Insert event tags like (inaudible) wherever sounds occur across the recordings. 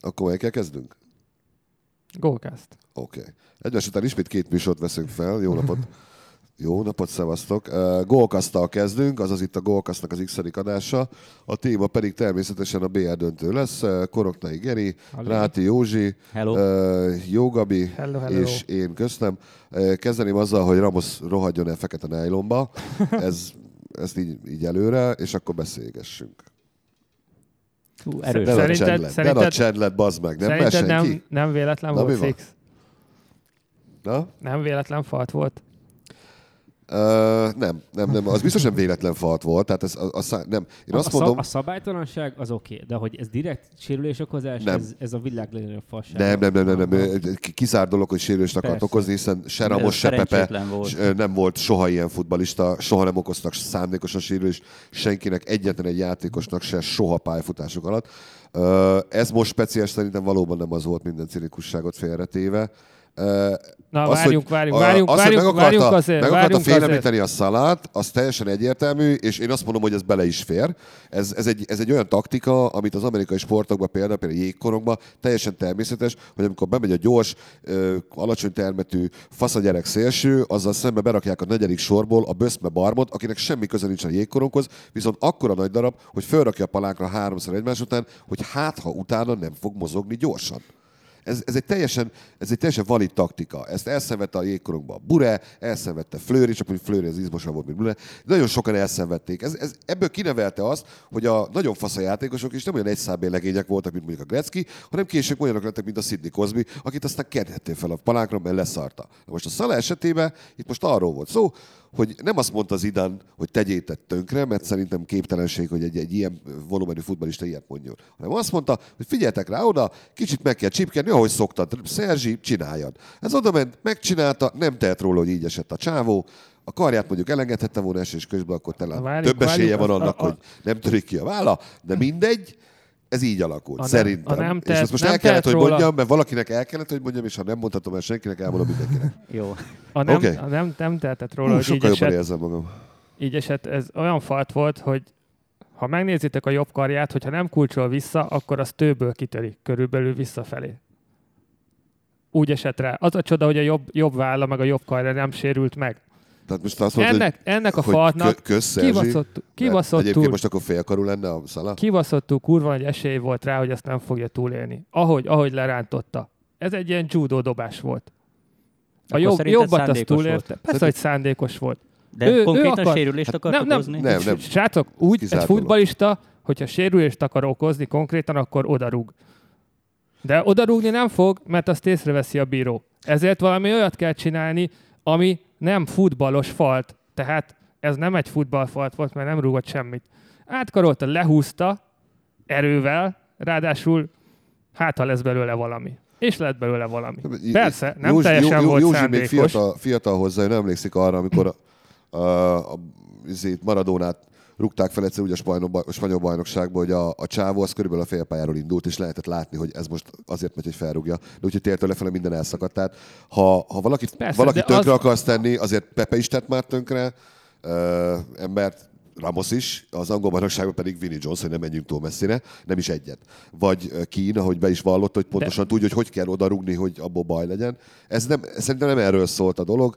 Akkor melyikkel kezdünk? Goalcast. Oké. Okay. Egymás után ismét két műsort veszünk fel. Jó napot! Jó napot, szevasztok! Uh, Golkasztal kezdünk, azaz itt a Golkasznak az x adása. A téma pedig természetesen a BL döntő lesz. Uh, Koroknai Geri, Hello. Ráti Józsi, Hello. uh, Jó Gabi Hello, hello. és én köztem. Kezdeném azzal, hogy Ramos rohadjon el fekete nájlomba. Ez, ezt így, így előre, és akkor beszélgessünk. Hú, erős. A Szerinted- de szerinted- a csend lett, bazd meg. Nem Szerinted nem, nem véletlen Na, volt fix? Na? Nem véletlen falt volt? Uh, nem, nem, nem. Az biztos nem véletlen falt volt. Tehát ez a, a, szá- nem. Én A, azt a, szab, mondom, a szabálytalanság az oké, okay, de hogy ez direkt sérülés okozás, Nem. ez, ez a világ legnagyobb fasság. Nem, nem, nem, nem, nem. Kizár dolog, hogy sérülést akart okozni, hiszen se Ramos, se Pepe volt. nem volt soha ilyen futbalista, soha nem okoztak szándékosan sérülést senkinek, egyetlen egy játékosnak se soha pályafutásuk alatt. Ö, Ez most speciális szerintem valóban nem az volt minden cinikusságot félretéve. Na, Az, várjunk, hogy várjunk, a- várjünk, az, hogy várjunk, meg akarta, várjunk azért, meg akarta várjunk félemlíteni a szalát, az teljesen egyértelmű, és én azt mondom, hogy ez bele is fér. Ez, ez, egy, ez egy olyan taktika, amit az amerikai sportokban, például, például jégkorongban teljesen természetes, hogy amikor bemegy a gyors, alacsony termetű faszagyerek szélső, azzal szembe berakják a negyedik sorból a Böszme Barmot, akinek semmi köze nincs a jégkoronghoz, viszont akkora nagy darab, hogy felrakja a palánkra háromszor egymás után, hogy hát, ha utána nem fog mozogni gyorsan. Ez, ez, egy teljesen, ez egy teljesen valid taktika. Ezt elszenvedte a jégkorongban a Bure, elszenvedte Flőri, csak mondjuk Flőri az izmosabb volt, mint Bure. Nagyon sokan elszenvedték. Ez, ez, ebből kinevelte azt, hogy a nagyon fasz a játékosok is nem olyan egyszábél legények voltak, mint mondjuk a Gretzky, hanem később olyanok lettek, mint a Sidney Cosby, akit aztán kedhettél fel a palánkra, mert leszarta. Most a Szala esetében itt most arról volt szó, hogy nem azt mondta Zidane, hogy tegyétek tönkre, mert szerintem képtelenség, hogy egy, egy ilyen volumenű futballista ilyet mondjon. Hanem azt mondta, hogy figyeljetek rá oda, kicsit meg kell csípkedni, ahogy szoktad. Szerzsi, csináljad. Ez oda ment, megcsinálta, nem tehet róla, hogy így esett a csávó. A karját mondjuk elengedhette volna esés közben, akkor talán Várjuk, több esélye várjuk, van az- annak, a- a- hogy nem törik ki a válla, de mindegy, ez így alakult, A nem- szerintem. a nem és tehet- ezt most nem el kellett, hogy róla- mondjam, mert valakinek el kellett, hogy mondjam, és ha nem mondhatom el senkinek, elmondom mindenkinek. (laughs) Jó. A nem, Oké. a nem, nem tehetett róla, Hú, hogy így sokkal jobban esett, érzem magam. így esett. Ez olyan falt volt, hogy ha megnézitek a jobb karját, hogyha nem kulcsol vissza, akkor az tőből kitörik, körülbelül visszafelé. Úgy esett rá. Az a csoda, hogy a jobb, jobb válla meg a jobb karja nem sérült meg. Tehát most azt mondod, Ennek, ennek a hogy, faltnak kö- kösz, Szerzsi, kibaszott, mert kibaszottul, Egyébként most akkor félkarú lenne a szala? kibaszottul kurva nagy esély volt rá, hogy ezt nem fogja túlélni. Ahogy, ahogy lerántotta. Ez egy ilyen judo dobás volt. A Akkor jobb, jobbat azt szándékos túlélte. volt? Persze, hogy szándékos volt. De Ő- ő konkrétan akar- sérülést Hát akart nem, nem, okozni? Nem, nem. Srácok, úgy egy kizárt dolog. futbalista, hogyha sérülést akar okozni konkrétan, akkor odarúg. De odarúgni nem fog, mert azt észreveszi a bíró. Ezért valami olyat kell csinálni, ami nem futballos falt. Tehát ez nem egy futballfalt volt, mert nem rúgott semmit. Átkarolta, lehúzta erővel, ráadásul hát ha lesz belőle valami. És lett belőle valami. Persze, nem Józsi, teljesen Jó- volt Józsi még szándékos. fiatal, fiatal hozzá, ő nem emlékszik arra, amikor a, a, a, Maradónát rúgták fel egyszer úgy a spanyol, a spanyol bajnokságban, hogy a, a csávó az körülbelül a félpályáról indult, és lehetett látni, hogy ez most azért megy, hogy felrúgja. De úgyhogy tértől lefele minden elszakadt. Tehát ha, ha valakit, Persze, valaki de tönkre az- akarsz tenni, azért Pepe is tett már tönkre, uh, embert, Ramos is, az angol bajnokságban pedig Vinnie Jones, hogy nem menjünk túl messzire, nem is egyet. Vagy ö, Kína, hogy be is vallott, hogy pontosan tudja, hogy hogy kell odarugni, hogy abból baj legyen. Ez nem, szerintem nem erről szólt a dolog.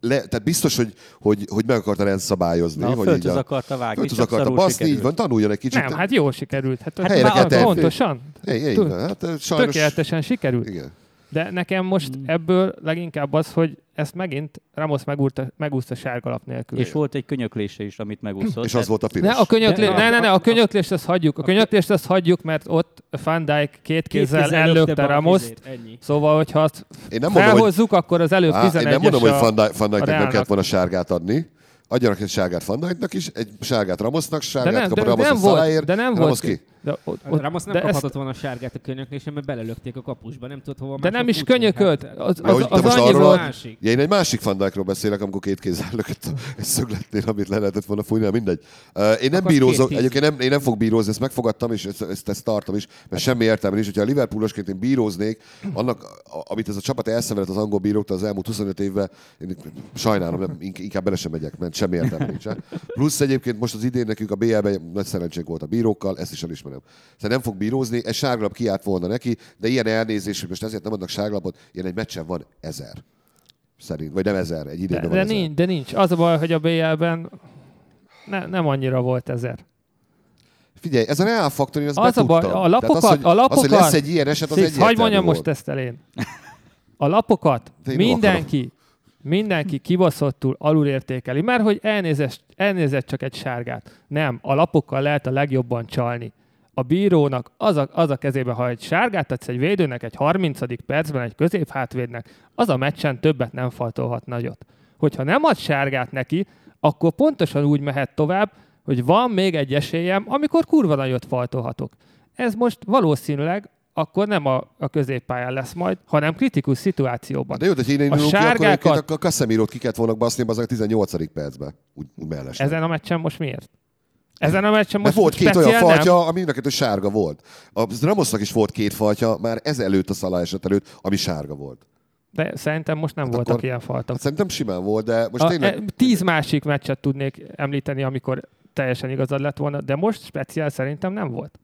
Le, tehát biztos, hogy, hogy, hogy meg akarta rendszabályozni. Na, hogy földhöz így a, akarta vágni, földhöz akarta baszni, sikerült. így van, tanuljon egy kicsit. Nem, hát jól sikerült. Hát, Hát Helyre már kell pontosan. Hát, sajnos, Tökéletesen sikerült. Igen. De nekem most Mm. ebből leginkább az, hogy ezt megint Ramos megúrta, megúszta sárgalap nélkül. És volt egy könyöklése is, amit megúszott. És az volt a piros. ne, a könyöklé... De- ne, ne, ne, a- könyöklést azt hagyjuk. A könyöklést azt hagyjuk, mert ott Van Dijk két kézzel kézzel ellökte lökte be a Ramos. kezét, Ennyi. Szóval, hogyha azt Én nem mondom, hogy, felhozzuk, akkor az előbb á, én 11 nem mondom, hogy Van a... Dijk- Van Dijknek nem kellett volna sárgát adni. Adjanak egy sárgát Van Dijknak is, egy sárgát Ramosnak, De sárgát nem, kap de, a Ramos nem a volt, de nem Ramos volt. ki? De, ott, Hát ott, Ramos nem de kaphatott ezt, volna a sárgát a könyöklésen, mert belelökték a kapusba, nem tudott hova de nem is könyökölt. Hát, Az, az, te az most annyi arról- másik. Ja, én egy másik Van Dijkról beszélek, amikor két kézzel lökött egy szögletnél, amit le lehetett volna fújni, mindegy. Uh, én nem Akkor tíz. egyébként nem, én nem fog bírózni, ezt megfogadtam, és ezt, ezt, ezt tartom is, mert semmi értelme nincs. Hogyha a Liverpoolosként én bíróznék, annak, amit ez a csapat elszenvedett az angol bíróktól az elmúlt 25 évben, én sajnálom, nem, ink- inkább bele sem megyek, mert semmi értelme nincsen. Plusz egyébként most az idén nekünk a BL-ben nagy szerencsénk volt a bírókkal, ezt is elismerem. Nem. Szóval nem fog bírózni, egy sárgalap kiállt volna neki, de ilyen elnézés, hogy most ezért nem adnak sárgalapot, ilyen egy meccsen van ezer. Szerint, vagy nem ezer, egy De, idében van de, ezer. nincs, de nincs. Az a baj, hogy a BL-ben ne, nem annyira volt ezer. Figyelj, ez a Real Factory, az, Az a baj, a lapokat- Tehát az, hogy, a lapokat- Az, hogy lesz egy ilyen eset, az egyértelmű hagyd mondjam volt. most ezt elén. A lapokat De mindenki, mindenki kibaszottul alulértékeli, mert hogy elnézett, elnézett csak egy sárgát. Nem, a lapokkal lehet a legjobban csalni. A bírónak az a, az a kezébe, ha egy sárgát adsz egy védőnek egy 30. percben, egy középhátvédnek, az a meccsen többet nem faltolhat nagyot. Hogyha nem ad sárgát neki, akkor pontosan úgy mehet tovább, hogy van még egy esélyem, amikor kurva nagyot faltolhatok. Ez most valószínűleg akkor nem a, a középpályán lesz majd, hanem kritikus szituációban. De jó, de indulunk ki, akkor sárgákat- egyébként akkor a Casemirót ki kellett volna baszni az a 18. percben. Úgy, úgy mellesleg. Ezen a meccsen most miért? Ezen a meccsen most volt két olyan nem? faltja, ami mind a kettő sárga volt. A Ramosnak is volt két faltja, már ezelőtt a Szalá eset előtt, ami sárga volt. De szerintem most nem Hát voltak akkor- ilyen faltak. Hát szerintem simán volt, de most A, tényleg... e, tíz másik meccset tudnék említeni, amikor teljesen igazad lett volna, de most speciál szerintem nem volt.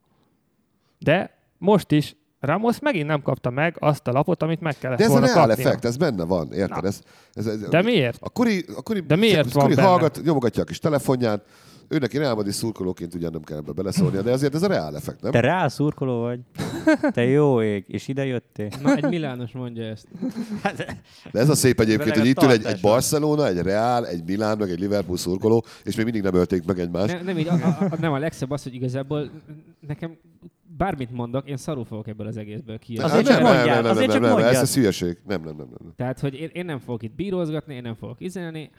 De most is Ramos megint nem kapta meg azt a lapot, amit meg kellett De ez a volna kapnia. effekt, ez benne van, érted? Ez, ez, ez, De miért? A Kuri, a Kuri, De miért a van Kuri benne? hallgat, nyomogatja a kis telefonját, ő neki Real Madrid szurkolóként ugyan nem kell ebbe beleszólnia, de azért ez a reál effekt, nem? Te rá szurkoló vagy? Te jó ég, és ide jöttél? Na, egy Milános mondja ezt. De ez a szép egyébként, hogy itt ül egy, egy. Barcelona, egy Real, egy Milán, meg egy Liverpool szurkoló, és még mindig nem ölték meg egymást. Ne, nem, így, a, a, a, nem a legszebb az, hogy igazából nekem bármit mondok, én szarul fogok ebből az egészből kijönni. Azért nem, csak nem, mondjál, nem, nem, ez, ez hülyeség. Nem, nem, nem, nem. Tehát, hogy én, én nem fogok itt bírózgatni, én nem fogok izelni.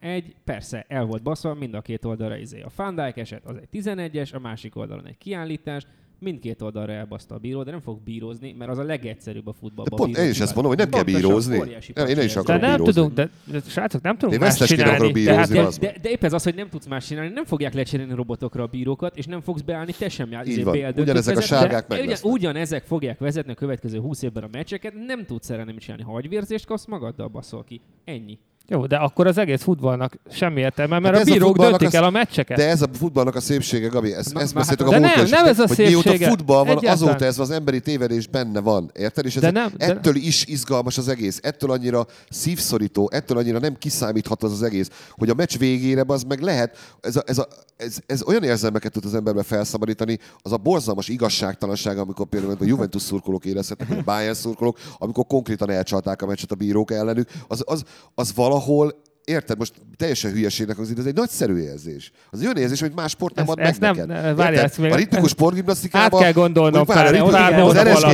3-1, persze, el volt baszva mind a két oldalra izé. A Van Dijk eset az egy 11-es, a másik oldalon egy kiállítás, mindkét oldalra elbaszta a bíró, de nem fog bírózni, mert az a legegyszerűbb a De futballban. pont én is ezt mondom, hogy nem kell bírózni. Nem, én is ez. De akarok nem bírózni. tudunk, de, de srácok, nem tudunk Én más csinálni. akarok bírózni, Tehát, az De, de, de épp ez az, hogy nem tudsz más csinálni, nem fogják lecserélni robotokra a bírókat, és nem fogsz beállni te sem Így izé van. Ugyanezek a sárgák De meg ugyan, ugyanezek fogják vezetni a következő 20 évben a meccseket, nem tudsz erre nem csinálni. Ha agyvérzést kapsz, magaddal baszol ki. Ennyi. Jó, de akkor az egész futballnak semmi értelme, mert Hát a bírók döntik az- el a meccseket. De ez a futballnak a szépsége, Gabi, ezt, Na, ezt beszéltük hát- a De múltkor nem, nem ez a hogy mióta szépsége. futball van, Egyáltalán. azóta ez az emberi tévedés benne van, érted? És ez De nem- de- ettől is izgalmas az egész, ettől annyira szívszorító, ettől annyira nem kiszámítható az az egész, hogy a meccs végére az meg lehet, ez, a, ez, a, ez, ez olyan érzelmeket tud az emberbe felszabadítani, az a borzalmas igazságtalanság, amikor például a Juventus szurkolók érezhetnek, vagy Bayern szurkolók, amikor konkrétan elcsalták a meccset a bírók ellenük, az, az, az valahol Érted? Most teljesen hülyeségnek hangzik, de ez egy nagyszerű érzés. Az olyan érzés, amit más sport nem Ezt- ad meg ezt nem- neked. várjál, Érted? ezt még- a ritmikus sportgimnasztikában... Át kell gondolnom várj, pár- ritmikus- pár az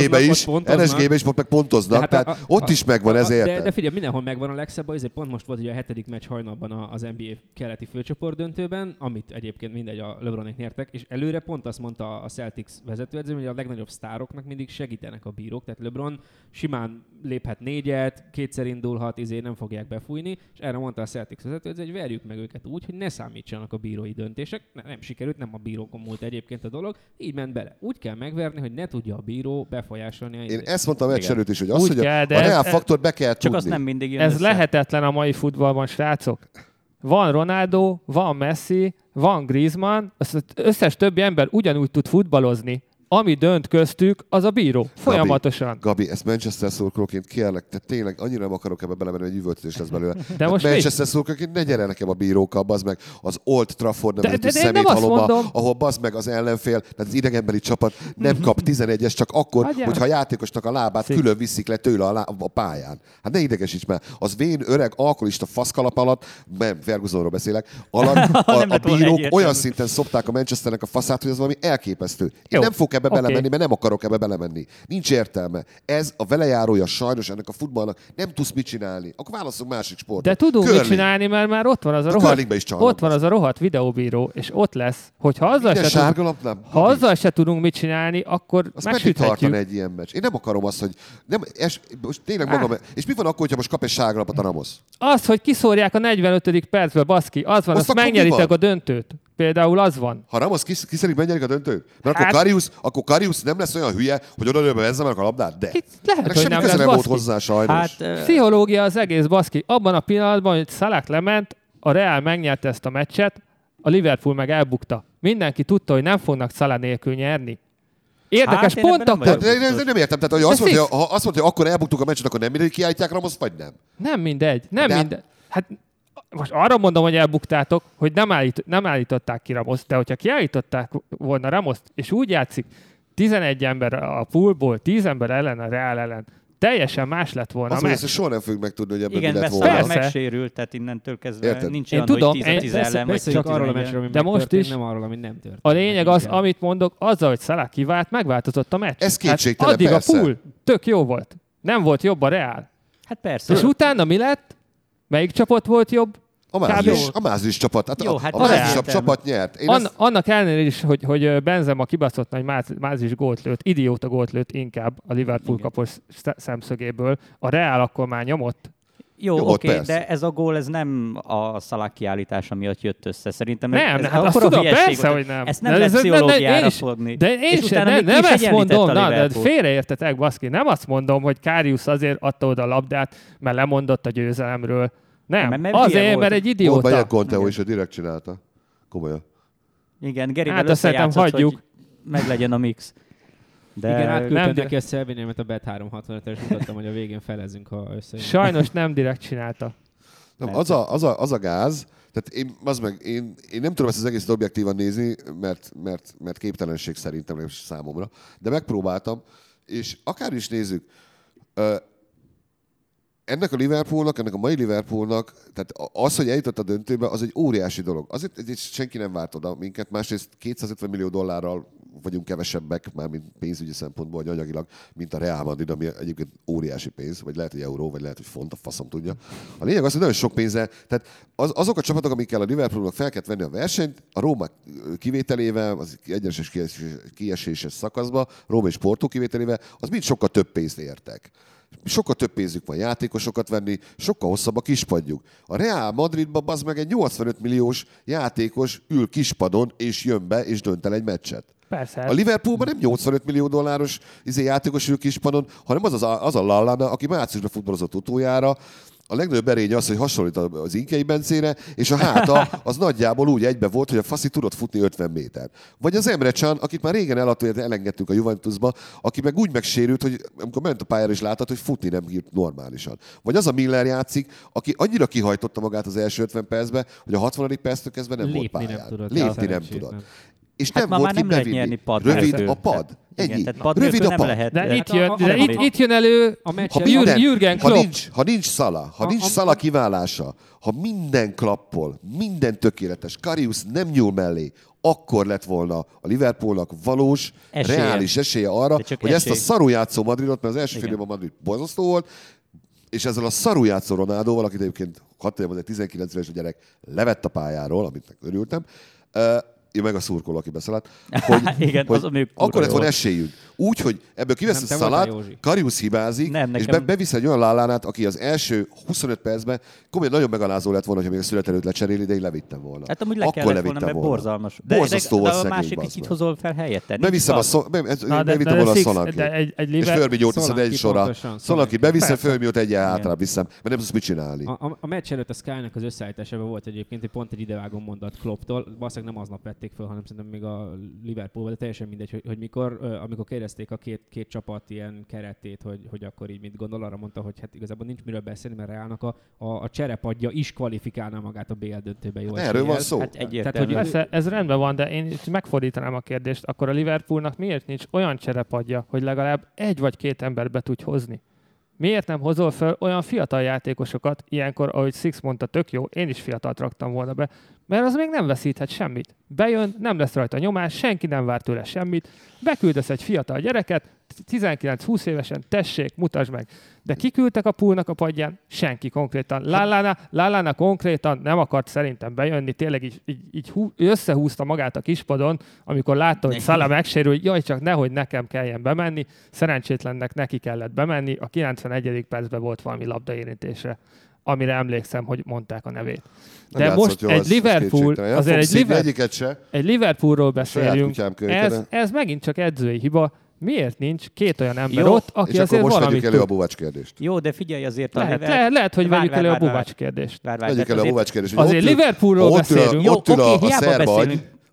ott is. RSG-be is meg pontoznak, De tehát hát a- ott is megvan ez de, érted. de figyelj, mindenhol megvan a legszebb, azért pont most volt ugye a hetedik meccs hajnalban az NBA keleti főcsoport döntőben, amit egyébként mindegy a LeBronik nyertek, és előre pont azt mondta a Celtics vezetőedző, hogy a legnagyobb sztároknak mindig segítenek a bírók, tehát LeBron simán léphet négyet, kétszer indulhat, izé nem fogják befújni, és erre mondta a Celtics vezetőedző, hogy verjük meg őket úgy, hogy ne számítsanak a bírói döntések. Ne, nem sikerült, nem a bírókon múlt egyébként a dolog, így ment bele. Úgy kell megverni, hogy ne tudja a bíró befolyásolni a Én izét. ezt mondtam a meccs Igen. előtt is, hogy az, Úgy hogy a, kell, de a ez- reál ez- faktor be kell Csak tudni. azt nem mindig jön Ez össze. lehetetlen a mai futballban, srácok. Van Ronaldo, van Messi, van Griezmann, az összes többi ember ugyanúgy tud futballozni. Ami dönt köztük, az a bíró. Folyamatosan. Gabi, ezt Manchester szurkolóként kérlek, te tényleg annyira nem akarok ebbe belemenni, hogy üvöltözés lesz belőle. (laughs) De most hát mi? Manchester szurkolóként ne gyere nekem a bírókkal, bazd meg, az Old Trafford nevezetű szeméthalomba, ahol bazd meg az ellenfél, tehát az idegenbeli csapat nem kap (laughs) 11-es, csak akkor, Hagyjál. hogyha a játékosnak a lábát Szép. külön viszik le tőle a, lá- a pályán. Hát ne idegesíts már. Az vén, öreg, alkoholista faszkalap alatt, nem, Fergusonról beszélek, alatt (laughs) a, a volna bírók olyan szinten szopták a Manchesternek a faszát, hogy az valami elképesztő. Én Jó. nem fogok ebbe Oké. belemenni, mert nem akarok ebbe belemenni. Nincs értelme. Ez a velejárója sajnos ennek a futballnak. Nem tudsz mit csinálni. Akkor válaszolunk másik sportot. De tudunk mit Curling. csinálni, mert már ott van az a A rohadt, is ott van az a rohadt videóbíró, és ott lesz, hogyha azzal Minden se, tudunk, nem. ha azzal se tudunk mit csinálni, akkor az meddig tartana megsüthetjük. egy ilyen meccs? Én nem akarom azt, hogy nem, es, most tényleg Á. magam. És mi van akkor, hogyha most kap egy sárgalapot a Ramos? Az, hogy kiszórják a 45. percből, baszki, az van, Azt azt megnyeritek a döntőt. Például az van. Ha Ramos kis, kiszerint megnyerik a döntőt? Mert akkor Hát- Karius, akkor Karius nem lesz olyan hülye, hogy oda lőbe vezze meg a labdát? De. Itt lehet, Ennek hogy semmi nem köze lesz nem volt hozzá sajnos. Hát, ö, Pszichológia az egész, baszki. Abban a pillanatban, hogy Salah lement, a Real megnyerte ezt a meccset, a Liverpool meg elbukta. Mindenki tudta, hogy nem fognak Salah nélkül nyerni. Érdekes, Hát, én pont nem akkor... De, de, de nem értem, tehát hogy azt mondja, fix. ha azt mondja, hogy akkor elbuktuk a meccset, akkor nem mindegy, kiállítják Ramoszt, vagy nem? Nem mindegy, nem De hát- mindegy. Hát most arra mondom, hogy elbuktátok, hogy nem, állít, nem állították ki Ramoszt, de hogyha kiállították volna Ramoszt, és úgy játszik, 11 ember a poolból, 10 ember ellen a Real ellen, teljesen más lett volna Azt mondja, soha nem fogjuk megtudni, hogy ebben Igen, mi lett volna. Persze. megsérült, tehát innentől kezdve Érted? nincs Én olyan, tudom, hogy 10 én- 10 Beszél- ellen, vagy csak arról a 11 meccsről, ami De most is nem arról, ami nem történt. A lényeg az, amit mondok, azzal, hogy Salah kivált, megváltozott a meccs. Ez kétségtelen, hát addig persze. a pool tök jó volt. Nem volt jobb a Real. Hát persze. És utána mi lett? Melyik csapat volt jobb? A Mázlis, a Mázlis csapat. Hát Jó, a, hát a Mázlis csapat nyert. Én An- ezt, annak ellenére is, hogy, hogy Benzema kibaszott nagy Máz- Mázis gólt lőtt, idióta gólt lőtt inkább a Liverpool Igen. kapos sz- szemszögéből. A Real akkor már nyomott. Jó, Jó, oké, okay, de ez a gól ez nem a Szalák kiállítása miatt jött össze. Szerintem Nem, ez, hát azt akkora tudom, hülyeség persze, hogy nem. Ezt nem De lehet ez- pszichológiára is- fogni. De én És sem, nem, nem ezt mondom, a na, de félreértetek, baszki. Nem azt mondom, hogy Kárius azért adta oda a labdát, mert lemondott a győzelemről. Nem, Mert- mert azért, volt. mert egy Volt idióta. Bayern Conteo Igen. is, hogy direkt csinálta. Komolyan. Igen, Gerivel Hát azt szerintem hagyjuk. hogy meglegyen a mix. De Igen, átküldtem nem, de- neki a szelvényemet a Bet 365 és mutattam, hogy a végén felezünk, ha összejön. Sajnos nem direkt csinálta. Nem, az, a, az, a, az a gáz, tehát én, az meg, én, én nem tudom ezt az egészet objektívan nézni, mert, mert, mert képtelenség szerintem, nem számomra, de megpróbáltam, és akár is nézzük, ennek a Liverpoolnak, ennek a mai Liverpoolnak, tehát az, hogy eljutott a döntőbe, az egy óriási dolog. Azért egyrészt senki nem várt oda minket, másrészt 250 millió dollárral vagyunk kevesebbek, már mint pénzügyi szempontból, vagy anyagilag, mint a Real Madrid, ami egyébként óriási pénz, vagy lehet, hogy euró, vagy lehet, hogy font, a faszom tudja. A lényeg az, hogy nagyon sok pénze, tehát az, azok a csapatok, amikkel a Liverpoolnak fel kellett venni a versenyt, a Róma kivételével, az egyenes kieséses, kieséses szakaszba, Róma és Porto kivételével, az mind sokkal több pénzt értek sokkal több pénzük van játékosokat venni, sokkal hosszabb a kispadjuk. A Real Madridban az meg egy 85 milliós játékos ül kispadon, és jön be, és dönt el egy meccset. Persze. A Liverpoolban nem 85 millió dolláros izé játékos ül kispadon, hanem az, az, a, az a Lallana, aki márciusban futballozott utoljára, a legnagyobb erény az, hogy hasonlít az Inkei Bencére, és a háta (laughs) az nagyjából úgy egybe volt, hogy a faszi tudott futni 50 méter. Vagy az Emre Can, akit már régen eladtunk, elengedtünk a Juventusba, aki meg úgy megsérült, hogy amikor ment a pályára is láttad, hogy futni nem bírt normálisan. Vagy az a Miller játszik, aki annyira kihajtotta magát az első 50 percbe, hogy a 60. perctől kezdve nem volt Lépni pályán. nem tudott. Lépni nem tudott. Nem. És Hát nem ma volt már nem lehet nyerni pad Rövid a pad. Ennyi. Igen, tehát pad Rövid a nem pad. lehet. De itt jön, a- de a- itt, a- itt jön elő A meccs Ha minden, Jürgen ha Klopp. nincs, ha nincs szala, ha A- nincs a- szala kiválása, ha minden klappol, minden tökéletes, Karius nem nyúl mellé, akkor lett volna a Liverpoolnak valós, Esélye. reális esélye arra, hogy ezt a esély. szarú játszó Madridot, mert az első fél a Madrid borzasztó volt, és ezzel a szarú játszó Ronaldóval, akit egyébként hat éve, egy 19 éves gyerek levett a pályáról, amit meg örültem, én meg a szurkoló, aki beszállt, (laughs) hogy, Igen, hogy az még akkor lett volna esélyünk. Úgy, hogy ebből kivesz a szalát. Karius hibázik, Nem, és nekem- be, bevisz egy olyan lálánát, aki az első 25 percben komolyan nagyon megalázó lett volna, ha még a szület előtt lecseréli, de én levittem volna. Hát amúgy le Akkor kellett volna, mert volna. borzalmas. De, Borzasztó de, volt de a másik meg. hozol fel helyette. Beviszem a, be, Na, de, bevittem de, volna a de egy, egy És viszem Solanki egy sorra. Solanki. beviszem, Persze. fölmiót egyen hátrább viszem, mert nem tudsz mit csinálni. A, a, a meccs előtt a Sky-nak az összeállításában volt egyébként egy pont egy idevágó mondat Klopptól. Valószínűleg nem aznap vették föl, hanem szerintem még a Liverpool, de teljesen mindegy, hogy, hogy mikor, amikor kérdezték a két, két csapat ilyen keretét, hogy, hogy akkor így mit gondol, arra mondta, hogy hát igazából nincs miről beszélni, mert Reálnak a, a, a cserepadja is kvalifikálná magát a BL döntőbe jó Hát erről van szó. Hát Tehát, hogy Persze, ez rendben van, de én itt megfordítanám a kérdést. Akkor a Liverpoolnak miért nincs olyan cserepadja, hogy legalább egy vagy két embert be tudj hozni? Miért nem hozol fel olyan fiatal játékosokat, ilyenkor, ahogy Six mondta, tök jó, én is fiatalt raktam volna be, mert az még nem veszíthet semmit. Bejön, nem lesz rajta nyomás, senki nem vár tőle semmit, beküldesz egy fiatal gyereket, 19-20 évesen, tessék, mutasd meg. De kiküldtek a poolnak a padján? Senki konkrétan. Lallana, Lallana konkrétan nem akart szerintem bejönni, tényleg így, így, így hú, összehúzta magát a kispadon, amikor látta, hogy Szala megsérül, jaj, csak nehogy nekem kelljen bemenni. Szerencsétlennek neki kellett bemenni, a 91. percben volt valami labdaérintésre amire emlékszem, hogy mondták a nevét. Nem De játszott most egy az- az Liverpool. Nem azért egy, szívni Liver, egyiket se. egy Liverpoolról beszélünk, ez, ez megint csak edzői hiba. Miért nincs két olyan ember Jó, ott, aki És akkor azért most valamit vegyük elő a buvács kérdést. Jó, de figyelj azért a Lehet, Liver- lehet, lehet, hogy Várj, vegyük várj, elő a Buvács kérdést. Várj, várj, Vegyük elő a buvács kérdést. Azért Liverpoolról beszélünk. Ott ül a, szerb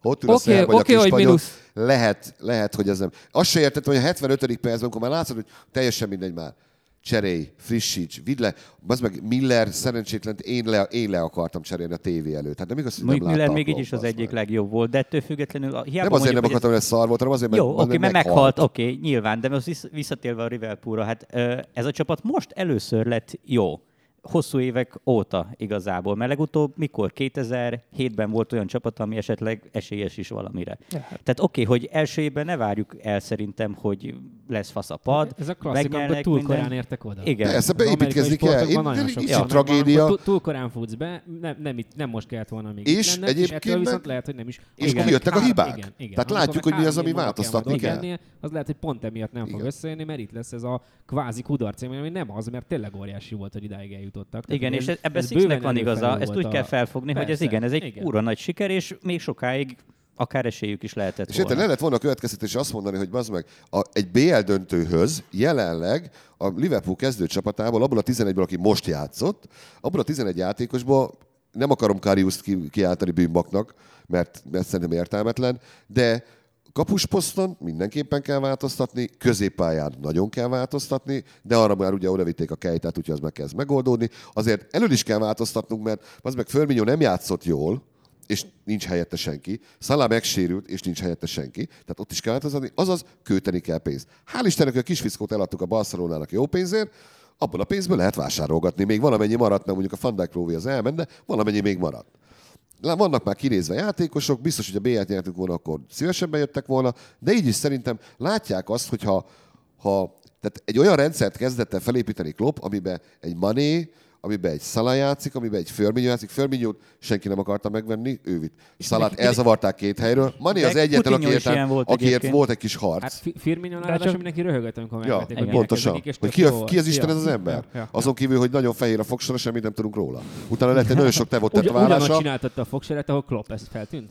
ott ül a szerb vagy a oké, hogy kispanyol, mínusz. lehet, lehet, hogy ez nem. Azt se értettem, hogy a 75. percben, amikor már látszott, hogy teljesen mindegy már. Cserélj, frissíts, vidd le. Az meg Miller szerencsétlen, én le, én le akartam cserélni a tévé előtt. Hát nem igaz, hogy nem Müller látta a még így is az egyik meg. legjobb volt, de ettől függetlenül a- hiába Nem azért mondjuk, nem akartam, hogy ez szar volt, hanem azért, mert, Jó, oké, mert meghalt. oké, nyilván, de most vissza- visszatérve a Liverpoolra, hát ez a csapat most először lett jó. Hosszú évek óta igazából, mert legutóbb mikor? 2007-ben volt olyan csapat, ami esetleg esélyes is valamire. Tehát oké, hogy első évben ne várjuk el szerintem, hogy lesz fasz a pad, Ez a klasszik, amikor túl minden. korán értek oda. Igen. Persze, beépítkezni kell. Én, nagyon sok van, tragédia. amikor túl, korán futsz be, nem, nem, itt, nem most kellett volna még És itt lenned, egyébként ettől viszont lehet, hogy nem is. és Igen. kijöttek a Három- hibák. Igen, igen. Tehát látjuk, hogy mi az, ami változtatni kell. Az lehet, hogy pont emiatt nem fog összejönni, mert itt lesz ez a kvázi kudarc, ami nem az, mert tényleg óriási volt, hogy idáig eljutottak. Tehát Igen, ez- és ez- ebben ez Sixnek van igaza, ezt úgy kell a- felfogni, hogy ez Persze, igen, ez egy igen. kurva nagy siker, és még sokáig akár esélyük is lehetett És volna. le lehet volna a következtetés azt mondani, hogy bazd meg, a, egy BL döntőhöz jelenleg a Liverpool kezdő csapatából, abból a 11-ből, aki most játszott, abból a 11 játékosból nem akarom Kariuszt ki, kiáltani bűnbaknak, mert, mert szerintem értelmetlen, de kapusposzton mindenképpen kell változtatni, középpályán nagyon kell változtatni, de arra már ugye oda vitték a kejtát, úgyhogy az meg kezd megoldódni. Azért elől is kell változtatnunk, mert az meg Förminyó nem játszott jól, és nincs helyette senki. Szalá megsérült, és nincs helyette senki. Tehát ott is kell változtatni, azaz költeni kell pénzt. Hál' Istennek, hogy a kisfiszkót eladtuk a Barcelonának jó pénzért, abból a pénzből lehet vásárolgatni. Még valamennyi maradt, mert mondjuk a Lóvé az de valamennyi még maradt. Vannak már kinézve játékosok, biztos, hogy a B-t nyertük volna, akkor szívesebben jöttek volna, de így is szerintem látják azt, hogy ha, ha tehát egy olyan rendszert kezdett el felépíteni Klopp, amiben egy Mané, amiben egy Salah játszik, amiben egy Firmino játszik. Firmino senki nem akarta megvenni, ő vitt. Salát elzavarták két helyről. Mané De az egyetlen, akiért, ilyen volt akiért egyébként. volt egy kis harc. Hát Fi- Firmino De ráadásul csak- mindenki röhögött, amikor Ja, megvették, hogy pontosan. Hogy ki, a, ki az Isten Ja. ez az ember? Ja, ja. Azon kívül, hogy nagyon fehér a fogsora, semmit nem tudunk róla. Utána lett egy nagyon sok tevott Ugy, ugyanazt tetoválása. csináltatta a fogseret, ahol Klopp, ez feltűnt?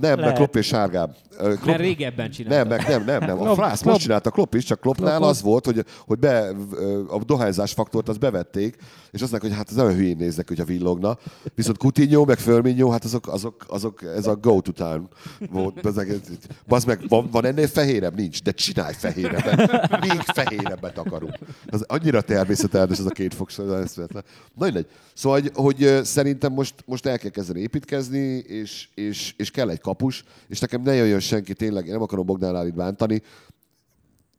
Nem, mert. Klopp és sárgább. Ö, Klopp, Mert régebben csinálta. nem, meg nem, nem, nem. A Frász most csinálta, Klopp is, csak Kloppnál Klopp- az volt, hogy, hogy be, a dohányzás faktort azt bevették, és azt mondják, hogy hát ez nem hülyén néznek, hogyha villogna. Viszont Coutinho, meg Firmino, hát azok, azok, azok ez a go-to time volt. Bazd meg, van, van ennél fehérebb? Nincs, de csinálj fehérebbet. Még fehérebbet akarunk. Az annyira természetelmes ez a két fog. Na mindegy. Szóval, hogy, hogy szerintem most, most el kell kezdeni építkezni, és, és, és kell egy kapus, és nekem ne jöjjön senki, tényleg, én nem akarom Bogdán Álit bántani,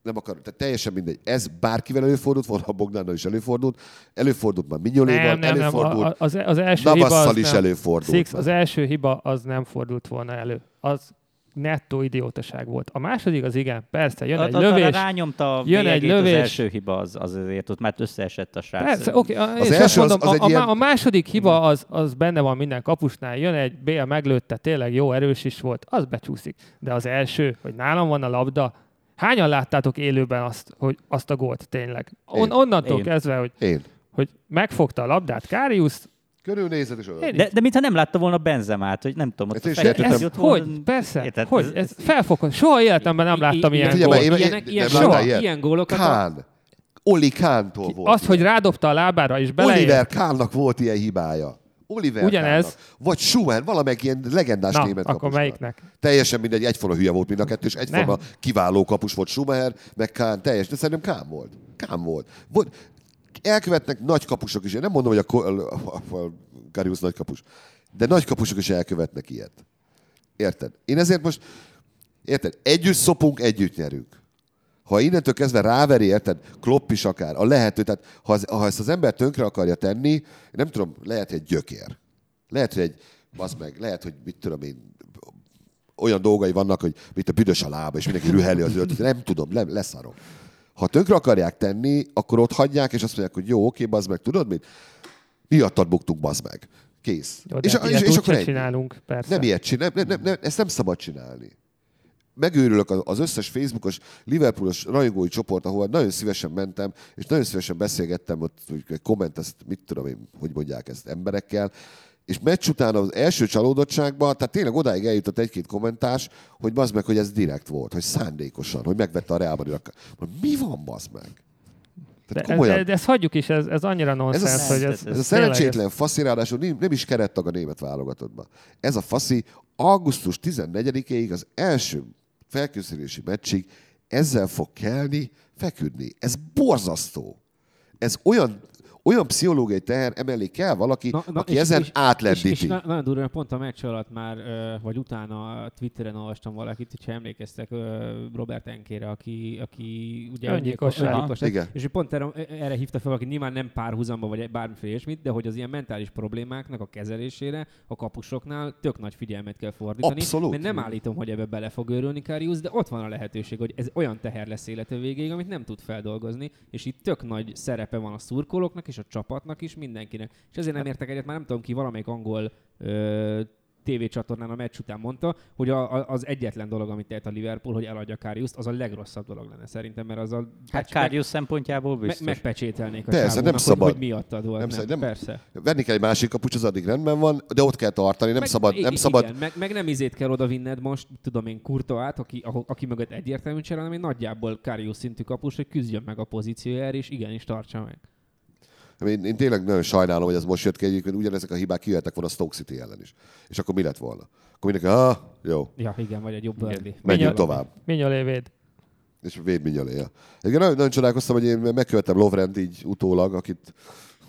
nem akarom, tehát teljesen mindegy. Ez bárkivel előfordult, volna a Bogdánnal is előfordult, előfordult már Mignoléval, Nem, nem, nem. előfordult, A- Az, az első hiba Navasszal az is nem. előfordult. Six, az első hiba az nem fordult volna elő. Az nettó idiótaság volt. A második az igen, persze, jön egy lövés. rányomta a jön egy lövés. Az első hiba az, az azért ott, mert összeesett a srác. Persze, oké, okay, Az első mondom, az- az a, ilyen- a második hiba az, az benne van minden kapusnál. Jön egy bél meglőtte, tényleg jó, erős is volt, az becsúszik. De az első, hogy nálam van a labda, hányan láttátok élőben azt, hogy azt a gólt tényleg? On, onnantól Én. kezdve, hogy, Én. hogy megfogta a labdát Káriusz, Körülnézed, és. Én- De, de mintha nem látta volna Benzemát, hogy nem tudom, ott Hát a értettem. ez, ott hogy? volt- Persze, Érted? hogy? Ez- Ez felfogott. Soha életemben nem láttam ilyen nem ilyen- soha. Ilyen gólokat Kán. Oli Kántól volt. Az, hogy rádobta a lábára és beleért. Oliver Kánnak volt ilyen hibája. Oliver Ugyanez. Kánnak. Vagy Schumann, valamelyik ilyen legendás Na, német akkor kapusnak. melyiknek? Teljesen mindegy, egyforma hülye volt mind a kettő, és egyforma Nem. kiváló kapus volt Schumacher, meg Kán, teljes, de szerintem Kán volt. Kán volt. volt. Elkövetnek nagy kapusok is, én nem mondom, hogy a, a, a, Karius nagy kapus, de nagy kapusok is elkövetnek ilyet. Érted? Én ezért most, érted, együtt szopunk, együtt nyerünk. Ha innentől kezdve ráveri, érted, Klopp is akár, a lehető, tehát ha, ha ezt az ember tönkre akarja tenni, nem tudom, lehet, egy gyökér. Lehet, hogy egy, az meg, lehet, hogy mit tudom én, olyan dolgai vannak, hogy mit a büdös a lába, és mindenki rüheli az öltöt, nem tudom, le, leszarom. Ha tönkre akarják tenni, akkor ott hagyják, és azt mondják, hogy jó, oké, bazd meg, tudod mit? Miattad buktuk, bazd meg. Kész. Jó, de és, és, és, akkor egy. csinálunk, persze. Nem ilyet csinál, nem, nem, nem, ezt nem szabad csinálni. Megőrülök az- összes Facebookos, Liverpoolos rajongói csoport, ahol nagyon szívesen mentem, és nagyon szívesen beszélgettem, ott úgy komment, ezt, mit tudom én, hogy mondják ezt emberekkel, és meccs után az első csalódottságban, tehát tényleg odáig eljutott egy-két kommentás, hogy bazd meg, hogy ez direkt volt, hogy szándékosan, hogy megvette a Real Madrid. Mi van, bazd meg? De, Tehát ez, komolyan. de, de ezt hagyjuk is, ez, ez annyira nonsens, Ez a- hogy ez, ez- Ez a tényleg szerencsétlen faszi, ráadásul nem, nem is kerettag a német válogatottban. Ez a faszi augusztus 14-ig az első felkészülési meccsig ezzel fog kelni, feküdni. Ez borzasztó. Ez olyan, olyan pszichológiai teher, emellé kell valaki, na, na, aki és, ezen és, átlendíti. És, és na- nagyon durva, pont a meccs alatt már, vagy utána Twitteren olvastam valakit, hogyha emlékeztek Robert Enkére, aki, aki ugye Öngyilkos. öngyilkos Igen. és ő pont erre, erre hívta fel, aki nyilván nem párhuzamba, vagy bármiféle ilyesmit, de hogy az ilyen mentális problémáknak a kezelésére a kapusoknál tök nagy figyelmet kell fordítani. Abszolút. Mert nem állítom, hogy ebbe bele fog őrülni Karius, de ott van a lehetőség, hogy ez olyan teher lesz élete végéig, amit nem tud feldolgozni, és itt tök nagy szerepe van a szurkolóknak és a csapatnak is, mindenkinek. És ezért nem értek egyet, már nem tudom ki, valamelyik angol ö, tévécsatornán a meccs után mondta, hogy a, a, az egyetlen dolog, amit tehet a Liverpool, hogy eladja Kariuszt, az a legrosszabb dolog lenne szerintem, mert az a Hát Kárdius szempontjából me, biztos. megpecsételnék a Persze, csávónak, nem szabad. Hogy, hogy miattad volt. Nem Nem, szabad, nem, persze. Venni kell egy másik kapucs, az addig rendben van, de ott kell tartani, nem Meg- szabad, nem i- szabad Igen, meg, meg, nem izét kell oda vinned most, tudom én, Kurtoát, aki, ahol- aki mögött egyértelmű csere, hanem egy nagyjából Karius szintű kapus, hogy küzdjön meg a pozíciójára, és igenis tartsa meg. Én, én tényleg nagyon sajnálom, hogy ez most jött ki, egyébként ugyanezek a hibák kijöhettek volna a Stoke City ellen is. És akkor mi lett volna? Akkor mindenki, ah, jó, Ja, igen, vagy egy jobb Burnley. menjünk tovább. Minyolé véd. És véd Minyaléja. Egyébként nagyon, nagyon csodálkoztam, hogy én megkövettem Lovrent így utólag, akit,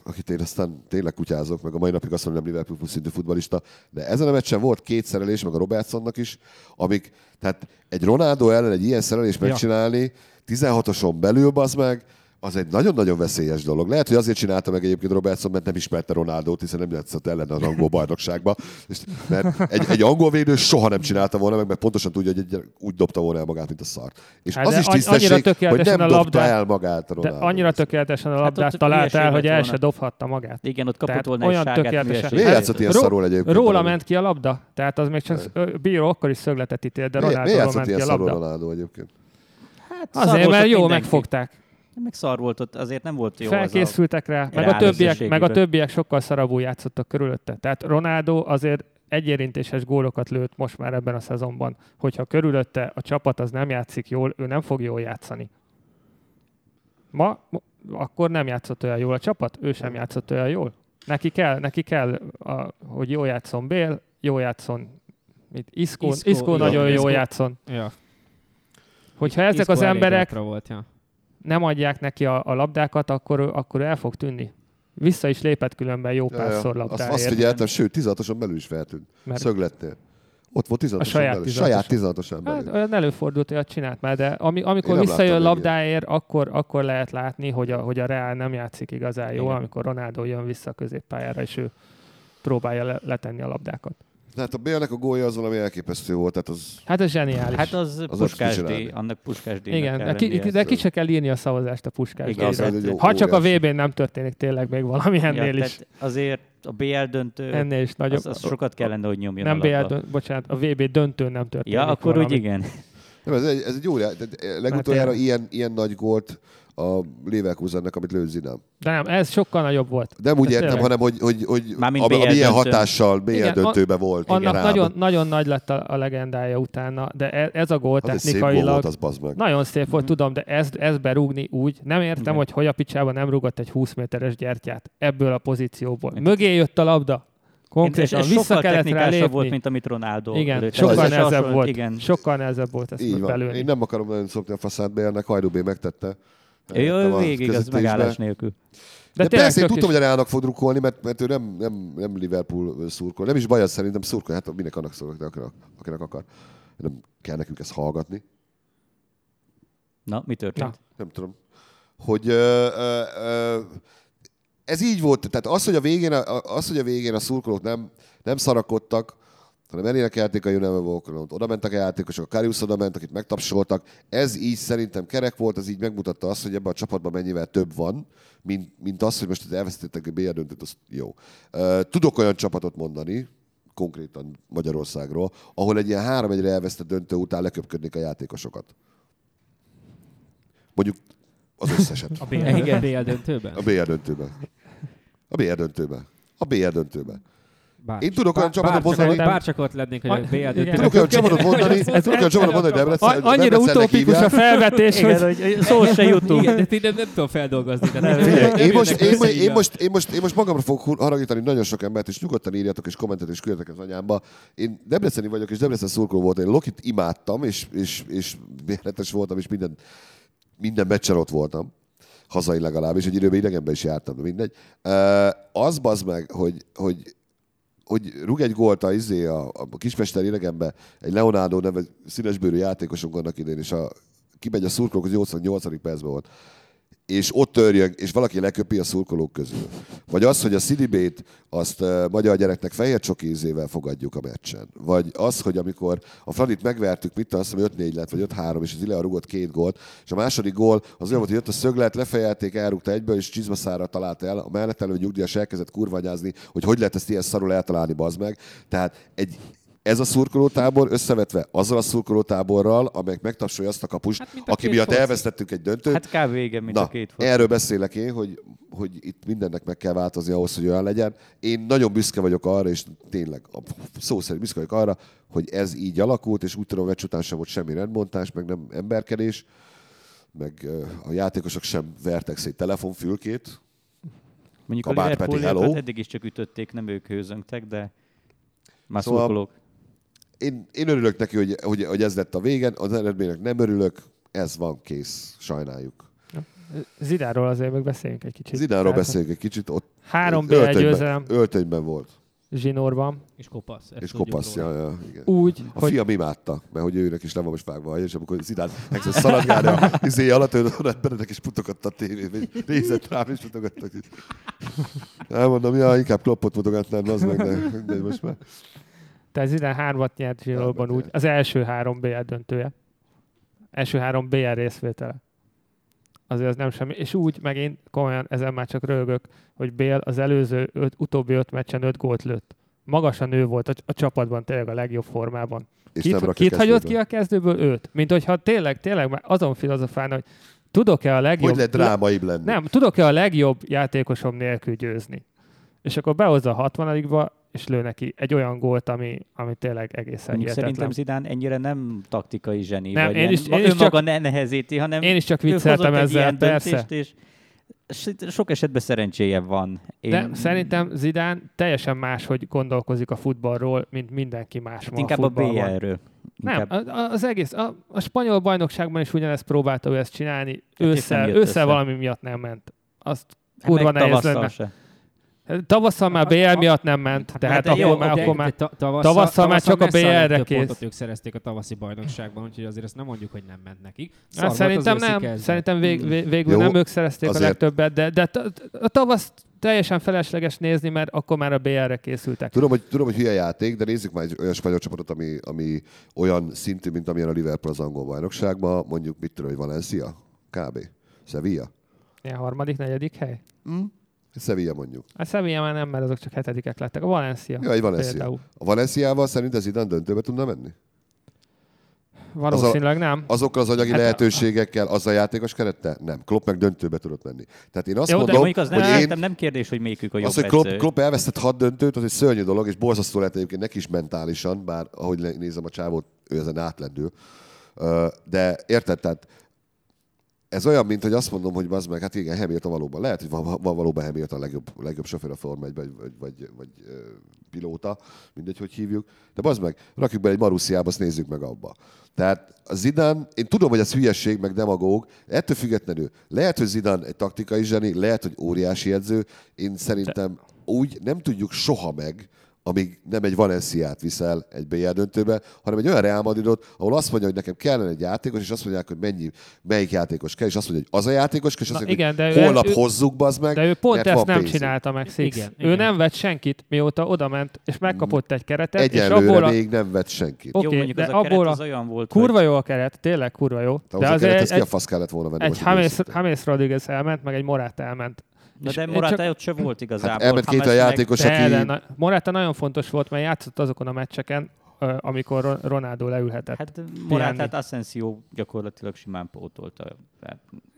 akit én aztán tényleg kutyázok, meg a mai napig azt mondom, nem Liverpool szintű futbalista, de ezen a meccsen volt két szerelés, meg a Robertsonnak is, amik, tehát egy Ronaldo ellen egy ilyen szerelést Ja. megcsinálni, 16-oson belül, bazd meg, az egy nagyon-nagyon veszélyes dolog. Lehet, hogy azért csinálta meg egyébként Robertson, mert nem ismerte Ronaldót, hiszen nem játszott ellen az angol bajnokságba. És, mert egy, egy angol védő soha nem csinálta volna meg, mert pontosan tudja, hogy egy, úgy dobta volna el magát, mint a szart. És Hát az is tisztesség, hogy nem a dobta labdát- el magát a De Ronaldo. annyira tökéletesen a labdát ott talált el, hogy el se dobhatta magát. Igen, ott kapott Tehát volna olyan tökéletesen-. Miért játszott ilyen szarul egyébként? Róla Ronaldo? ment ki a labda, tehát az még csak bíró akkor is szögletet ítél, de Ronaldo ment ki a labda. Ronaldo egyébként? Hát Azért, mert jó megfogták. Meg szar volt ott, azért nem volt jó az a... Felkészültek rá, meg a, többiek, meg a többiek sokkal szarabul játszottak körülötte. Tehát Ronaldo azért egyérintéses gólokat lőtt most már ebben a szezonban. Hogyha körülötte a csapat az nem játszik jól, ő nem fog jól játszani. Ma, akkor nem játszott olyan jól a csapat, ő sem játszott olyan jól. Neki kell, neki kell a, hogy jól játszon Bél, jól játszon mit, Iszkó, Iszkó, igen, nagyon Isco. jól játszon. Ja. Hogyha ezek Isco az emberek Volt, ja. Nem adják neki a, a labdákat, akkor, akkor el fog tűnni. Vissza is lépett különben jó Ja, ja. párszor Azt, labdáért. azt figyeltem, sőt, 16-oson belül is feltűnt. Mert- Szögletnél. Ott volt 16 A saját belül. 16-oson. Saját 16-osan Hát, belül. olyan előfordult, olyat csinált már, de ami, amikor visszajön labdáért, akkor, akkor lehet látni, hogy a, hogy a Real nem játszik igazán jól, amikor Ronaldo jön vissza a középpályára, és ő próbálja le, letenni a labdákat. Tehát a Bélnek a gólja az valami elképesztő volt. Tehát az, Hát ez zseniális. Hát az, az puskás csinálni. annak puskás Igen, kell de, ki, de ki se kell írni a szavazást a puskás Igen, az egy jó- Ha csak a óriási. VB-n nem történik tényleg még valami ennél ja, is. tehát azért a BL döntő, Ennél is nagyobb. az, az sokat kellene, hogy nyomjon nem BL, labda. dönt, bocsánat, a VB döntőn nem történik Ja, akkor valami. úgy igen. nem, ez, egy, ez egy jó, de legutoljára ilyen, ilyen nagy gólt a Leverkusennek, amit lőtt Zidane. De nem, ez sokkal nagyobb volt. Nem úgy Ez értem, hanem hogy, hogy, hogy Mármint ami, BL ami ilyen döntőn. hatással BL Igen, döntőbe volt. Annak rám. nagyon, nagyon nagy lett a, a legendája utána, de ez, ez a gól az egy szép gól technikailag volt, az bazd meg. nagyon szép volt, tudom, de ezt, ezt berúgni úgy, nem értem, Igen. hogy hogy a picsában nem rúgott egy 20 méteres gyertyát ebből a pozícióból. Mögé jött a labda. Konkrétan ez, ez vissza sokkal kellett rá lépni. volt, mint amit Ronaldo Igen, lőtt. sokkal Ez nehezebb volt. Igen. Sokkal nehezebb volt ezt Így van. belőni. Én nem akarom nagyon szokni a faszát Bélnek, Hajdubé megtette. A végig, az megállás nélkül. De, De, persze, én tudtam, is- hogy a Reálnak fog drukkolni, mert, mert ő nem, nem, nem Liverpool szurkol. Nem is baj, az szerintem szurkol. Hát minek annak szurkol, akinek, akinek akar. Nem kell nekünk ezt hallgatni. Na, mi történt? Na. Nem tudom. Hogy ö, ö, ö, ez így volt. Tehát az, hogy a végén a, az, hogy a, végén a szurkolók nem, nem szarakodtak, hanem elénekelték a Junelme Volkanot. Oda mentek a játékosok, a Karius oda ment, akit megtapsoltak. Ez így szerintem kerek volt, ez így megmutatta azt, hogy ebben a csapatban mennyivel több van, mint, mint az, hogy most elveszítettek a BL döntőt, az jó. Tudok olyan csapatot mondani, konkrétan Magyarországról, ahol egy ilyen három egyre elvesztett döntő után leköpködnék a játékosokat. Mondjuk az összeset. A BL, Igen. BL döntőben? A BL döntőben. A BL döntőben. A BL döntőben. Bár, Én tudok olyan csapatot mondani- Bár csak ott lennénk, hogy a BL döntőben- Tudok olyan csapatot mondani, tudok olyan csapatot mondani, hogy Debrecen, Annyira utópikus a felvetés, hogy szó se jutunk. Igen, de én nem, tudom feldolgozni. Én, most, magamra fogok haragítani nagyon sok embert, és nyugodtan írjatok és kommentet és küldjetek az anyámba. Én Debreceni vagyok, és Debrecen szurkoló voltam. Én Lokit imádtam, és, és, voltam, és minden, minden meccsen ott voltam. Hazai legalábbis, egy időben idegenben is jártam, de mindegy. Az bazd meg, hogy, hogy hogy rúg egy gólt a, izé, a, a Kispester idegenbe, egy Leonardo neve színesbőrű játékosunk annak idén, és a, kimegy a szurkolók, az 88. percben volt és ott törjön, és valaki leköpi a szurkolók közül. Vagy az, hogy a Sidibét azt magyar gyereknek fehér csoki ízével fogadjuk a meccsen. Vagy az, hogy amikor a Fradit megvertük, mit azt hiszem 5-4 lett, vagy 5-3, és az Ilea rugott két gólt, és a második gól az olyan volt, hogy jött a szöglet, lefejelték, elrúgta egyből, és csizmaszára találta el. A mellettelő nyugdíjas elkezdett kurvanyázni, hogy hogy lehet ezt ilyen szarul eltalálni, bazd meg. Tehát egy, ez a szurkolótábor összevetve azzal a szurkolótáborral, amelyek megtapsolja azt a kapust, Hát, a aki miatt foci. elvesztettük egy döntőt. Hát kb. igen, mint Na, a két fot. erről beszélek én, hogy, hogy itt mindennek meg kell változni ahhoz, hogy olyan legyen. Én nagyon büszke vagyok arra, és tényleg a szó szerint büszke vagyok arra, hogy ez így alakult, és úgy tudom, hogy után sem volt semmi rendbontás, meg nem emberkedés, meg a játékosok sem vertek szét telefonfülkét. Mondjuk a Kabát Peti, Liverpooliakat hello. eddig is csak ütötték, nem ők hőzöngtek, de már Szóval- szurkolók. Én, én örülök neki, hogy, hogy, hogy ez lett a végen, az eredménynek nem örülök, ez van, kész, sajnáljuk. Zidánról azért meg beszéljünk egy kicsit. Zidánról Tehát beszéljünk egy kicsit, ott Három BL öltönyben, győzelem öltönyben volt, zsinórban. És kopasz. ezt és kopasz, ja, ja, igen. Úgy, A hogy fiam imádta, mert hogy őnek is le van most vágva és amikor Zidán elkezdett szaladgálni a izé alatt, ő Benedek is mutogatta a tévébe, és nézett rám, és mutogatta. Elmondom, ja, inkább kloppot mutogatnám, az meg, de mindegy most már. Tehát Zidán hármat nyert zsinórban úgy. Az első három BL döntője. Első három BL részvétele. Azért az nem semmi. És úgy, meg én komolyan ezen már csak rögök, hogy Bél az előző öt, utóbbi öt meccsen öt gólt lőtt. Magasan ő volt a, a csapatban tényleg a legjobb formában. És Kit, kit hagyott ki a kezdőből? Őt. Mint hogyha tényleg, tényleg már azon filozofálna, hogy tudok-e a legjobb... Hogy lehet drámaibb lenni? Nem, tudok-e a legjobb játékosom nélkül győzni? És akkor behozza a 60 és lő neki egy olyan gólt, ami, ami tényleg egészen Mondjuk hihetetlen. szerintem Zidán ennyire nem taktikai zseni, Nem, vagy én ilyen, is- én is önmaga csak- ne nehezíti, hanem Én is csak vicceltem ezzel, ilyen persze. döntést, és sok esetben szerencséje van. Én De szerintem Zidán teljesen más, hogy gondolkozik a futballról, mint mindenki más ma inkább a a futballban. BL-ről. Nem, Inkább, a- a- az egész, a, a spanyol bajnokságban is ugyanezt próbálta ő ezt csinálni, Hát ősszel, ősszel valami miatt nem ment. Azt Hát kurva nehéz lenne. se. Tavasszal már BL miatt nem ment, Hát tehát de akkor, jó, már, de- akkor már... ta- tavasszal, tavasszal már csak a BL-re kész. pontot ők szerezték a tavaszi bajnokságban, úgyhogy azért ezt nem mondjuk, hogy nem ment nekik. Hát szerintem nem, szerintem vég, vég, végül Jó, nem ők szerezték azért- a legtöbbet, de, de a tavaszt teljesen felesleges nézni, mert akkor már a BL-re készültek. Tudom, hogy, tudom, hogy hülye játék, de nézzük már egy olyan spanyol csapatot, ami, ami olyan szintű, mint amilyen a Liverpool az angol bajnokságban, mondjuk mit tudom, hogy Valencia, kb. Sevilla. Ilyen harmadik, negyedik hely? Sevilla mondjuk. A Sevilla már nem, mert azok csak hetedikek lettek. A Valencia. Ja, egy Valencia. Például. A Valenciával szerinted Zidane döntőbe tudna menni? Valószínűleg nem. Azokkal az anyagi Hát- lehetőségekkel, az a játékos kerettel? Nem. Klopp meg döntőbe tudott menni. Tehát én azt Jó, mondom, az nem, hogy hogy én, nem kérdés, hogy melyikük a jobb az, hogy Klopp. Klopp elvesztett hat döntőt, az egy szörnyű dolog, és borzasztó lehet egyébként neki is mentálisan, bár ahogy nézem a csávót, ő ezen átlendül. Ö, De érted, tehát ez olyan, mint hogy azt mondom, hogy az meg, hát igen, Hamilton valóban, lehet, hogy van, van valóban Hamilton a legjobb, legjobb sofőr a Forma 1 vagy, vagy, vagy, vagy ö, pilóta, mindegy, hogy hívjuk. De bazd meg, rakjuk be egy Marussziába, azt nézzük meg abba. Tehát a Zidane, én tudom, hogy ez hülyesség, meg demagóg, ettől függetlenül lehet, hogy Zidane egy taktikai zseni, lehet, hogy óriási edző, én szerintem úgy nem tudjuk soha meg, amíg nem egy Valenciát viszel egy BL döntőbe, hanem egy olyan Real Madridot, ahol azt mondja, hogy nekem kellene egy játékos, és azt mondják, hogy mennyi, melyik játékos kell, és azt mondja, hogy az a játékos, és azt igen, hogy de ő- holnap ő- hozzuk, bazd meg, De ő pont ezt nem pénzünk. csinálta meg Six. Igen, ő igen. nem vett senkit, mióta odament, és megkapott egy keretet, és Egyelőre abból a... még nem vett senkit. Oké, Jó, mondjuk de az a keret abból a- az olyan volt, Kurva jó a keret, tényleg kurva jó. De De az a azért kerethez egy, ki a fasz kellett volna venni? egy James, Rodriguez elment, meg egy Morata elment. Na de Morata csak- ott se volt igazából. Hát elment két meg- játékos, De, aki... de, na, Morata nagyon fontos volt, mert játszott azokon a meccseken, amikor Ro- Ronaldo leülhetett. Hát. Morátát Asensio gyakorlatilag simán pótolta.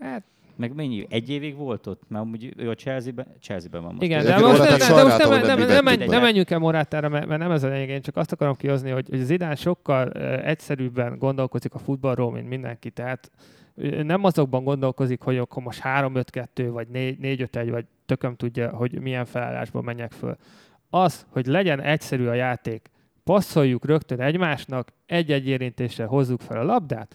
Hát, Meg mennyi? Egy évig volt ott? Mert amúgy ő a Chelsea-ben, Chelsea-ben van most. Igen, de most, de, de most nem, nem nem, mi nem, menjünk el Morátára, mert, mert nem ez a lényeg. Én csak azt akarom kihozni, hogy, hogy Zidane sokkal uh, egyszerűbben gondolkozik a futballról, mint mindenki. Tehát nem azokban gondolkozik, hogy akkor most 3-5-2, vagy 4-5-1, vagy tököm tudja, hogy milyen felállásban menjek föl. Az, hogy legyen egyszerű a játék, passzoljuk rögtön egymásnak, egy-egy érintéssel hozzuk fel a labdát,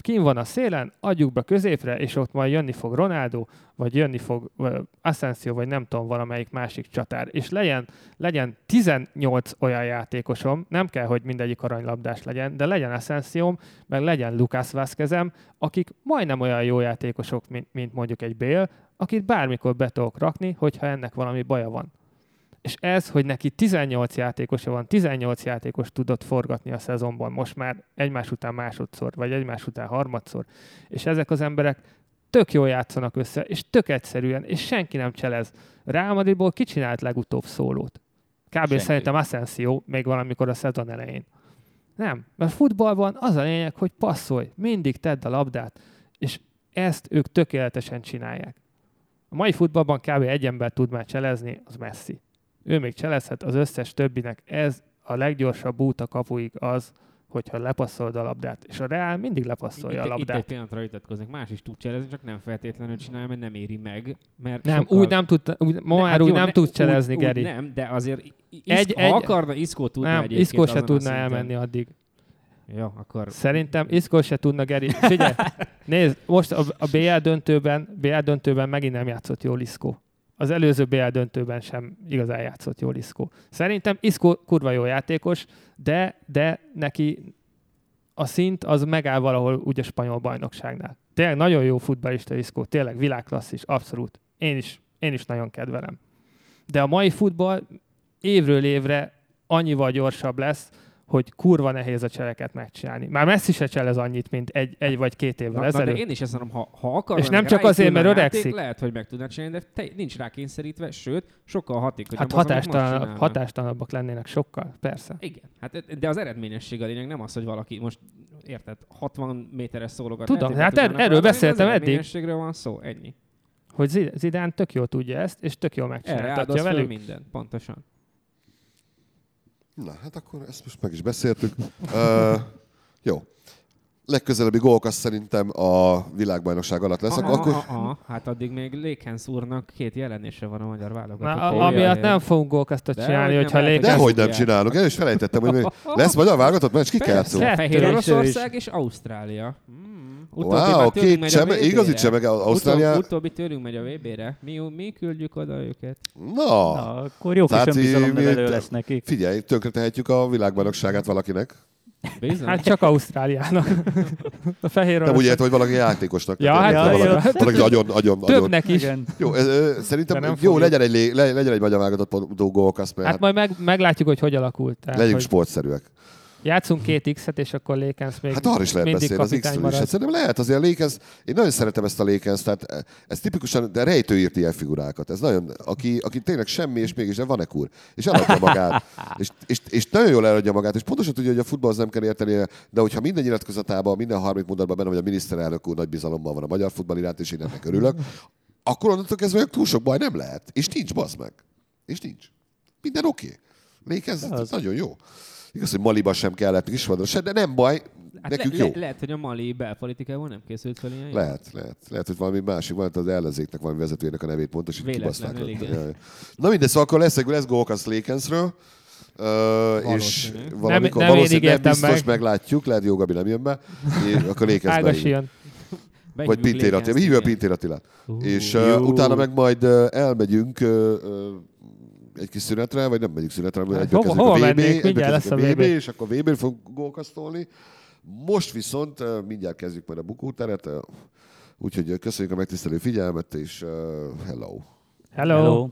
Kim van a szélen, adjuk be középre, és ott majd jönni fog Ronaldo, vagy jönni fog uh, Asensio, vagy nem tudom, valamelyik másik csatár. És legyen, legyen 18 olyan játékosom, nem kell, hogy mindegyik aranylabdás legyen, de legyen Asensio, meg legyen Lucas Vázquezem, akik majdnem olyan jó játékosok, mint, mint mondjuk egy Bél, akit bármikor be tudok rakni, hogyha ennek valami baja van. És ez, hogy neki 18 játékosa van, 18 játékos tudott forgatni a szezonban, most már egymás után másodszor, vagy egymás után harmadszor, és ezek az emberek tök jól játszanak össze, és tök egyszerűen, és senki nem cselez. Real Madridból ki csinált legutóbb szólót? Kb. Senki. szerintem Asensio, még valamikor a szezon elején. Nem, mert futballban az a lényeg, hogy passzolj, mindig tedd a labdát, és ezt ők tökéletesen csinálják. A mai futballban kb. egy ember tud már cselezni, az Messi. Ő még cselezhet, az összes többinek ez a leggyorsabb út a kapuig az, hogyha lepasszolod a labdát. És a Real mindig lepasszolja itt, a Itt egy labdát. pillanatra vitatkoznék. Más is tud cselezni, csak nem feltétlenül csinálja, mert nem éri meg. Mert Nem, sokkal... úgy nem tud, úgy, ma már hát úgy nem ne- tud cselezni, úgy, Geri. Úgy nem, de azért is, Egy- ha egy- akarna, Iszkó tudna nem, egyébként Iszkó se tudna elmenni addig. Jó, akkor Szerintem Iszkó se tudna, Geri. Figyelj, nézd, most a, a BL döntőben, BL döntőben megint nem játszott jól Iszkó. Az előző BL döntőben sem igazán játszott jól Iszkó. Szerintem Iszkó kurva jó játékos, de, de neki a szint az megáll valahol úgy a spanyol bajnokságnál. Tényleg nagyon jó futballista Iszkó, tényleg világklasszis, abszolút. Én is, én is nagyon kedvelem. De a mai futball évről évre annyival gyorsabb lesz, hogy kurva nehéz a cseleket megcsinálni. Már Messi se cselez annyit, mint egy, egy vagy két évvel Na, na, ezelőtt. de én is ezt mondom, ha, ha akarnak És nem csak azért, mert öregszik. Lehet, hogy meg tudnak csinálni, de te, nincs rá kényszerítve, sőt, sokkal hatékonyabb Hát az, hatástalan, hatástalanabbak lennének sokkal, persze. Igen, hát, de az eredményesség a lényeg, nem az, hogy valaki most, érted, 60 méteres szólogat. Tudom, lehet, hát er- erről de beszéltem az eddig. eredményességről van szó, ennyi. Hogy Zi- Zidane tök jól tudja ezt, és tök jól megcsináltatja velük. minden, pontosan. Na, hát akkor ezt most meg is beszéltük. uh, jó. Legközelebbi gólk az szerintem a világbajnokság alatt lesz. Aha, Akkor, aha, aha, hát addig még Lékens úrnak két jelenése van a magyar válogatott. amiatt nem fogunk gólkasztot csinálni, hogy hogyha Lakers... Dehogy nem csinálunk. El is felejtettem, hogy még lesz magyar válogatott meccs, ki kell. Fehér Oroszország és Ausztrália. Mm. Utóbbi Wow, tőlünk két megy a cseme, VB-re. igazi csemege Ausztrália. Utóbbi, utóbbi tőlünk megy a VB-re. Mi, mi küldjük oda őket. Na, Na, akkor jó kis Tehát önbizalomnevelő lesz neki. figyelj, tönkretehetjük a világbajnokságát valakinek. Bizony. Hát csak Ausztráliának. a fehér Nem úgy értem, hogy valaki játékosnak. Ja, hát valaki, ja, ja. valaki nagyon, nagyon, nagyon. Többnek is. Igen. Jó, ez, ö, De szerintem nem jó, fogjuk. legyen egy, le, legyen egy magyar válogatott mert Hát hát, majd meg, meglátjuk, hogy hogy alakult. Tehát, legyünk hogy sportszerűek. Játszunk két X-et, és akkor Lakers még Hát arra is lehet beszélni, az X-ről is. Hát szerintem lehet, azért a Lakers, én nagyon szeretem ezt a Lakers, tehát ez tipikusan, de rejtő írt ilyen figurákat. Ez nagyon, aki, aki tényleg semmi, és mégis de van e kur. És eladja magát. (laughs) és, és, és, nagyon jól eladja magát, és pontosan tudja, hogy a futballhoz nem kell érteni, de hogyha minden nyilatkozatában, minden harmadik mondatban benne, hogy a miniszterelnök úr nagy bizalommal van a magyar futball iránt, és én ennek örülök, akkor onnantól kezdve hogy túl sok baj nem lehet. És nincs, bazd meg. És nincs. Minden oké. Okay. Lakers Az. nagyon jó. Igaz, hogy Maliba sem kellett Isvadra se, de nem baj, Hát nekünk le, jó. Le, lehet, hogy a mali belpolitikában nem készült fel ilyen. Lehet, lehet. Lehet, hogy valami másik, van az ellenzéknek valami vezetőjének a nevét pontosít, kibaszták. Na mindegy, szóval akkor lesz, lesz Gólkasz Lakensről. Uh, és valamikor, Nem- nem valószínűleg nem biztos meg. meglátjuk, lehet, Jó Gabi nem jön be, és akkor beír. jön. Vagy Pintér. Lakenst, Hívja. Pintér Attilát. És uh, utána meg majd uh, elmegyünk uh, uh, egy kis szünetre, vagy nem megyünk szünetre, mert Hát egybe hova- a VB, egybe lesz a VB. és akkor VB-n fog gólkasztolni. Most viszont mindjárt kezdjük majd a bukóteret, úgyhogy köszönjük a megtisztelő figyelmet, és hello! Hello. Hello.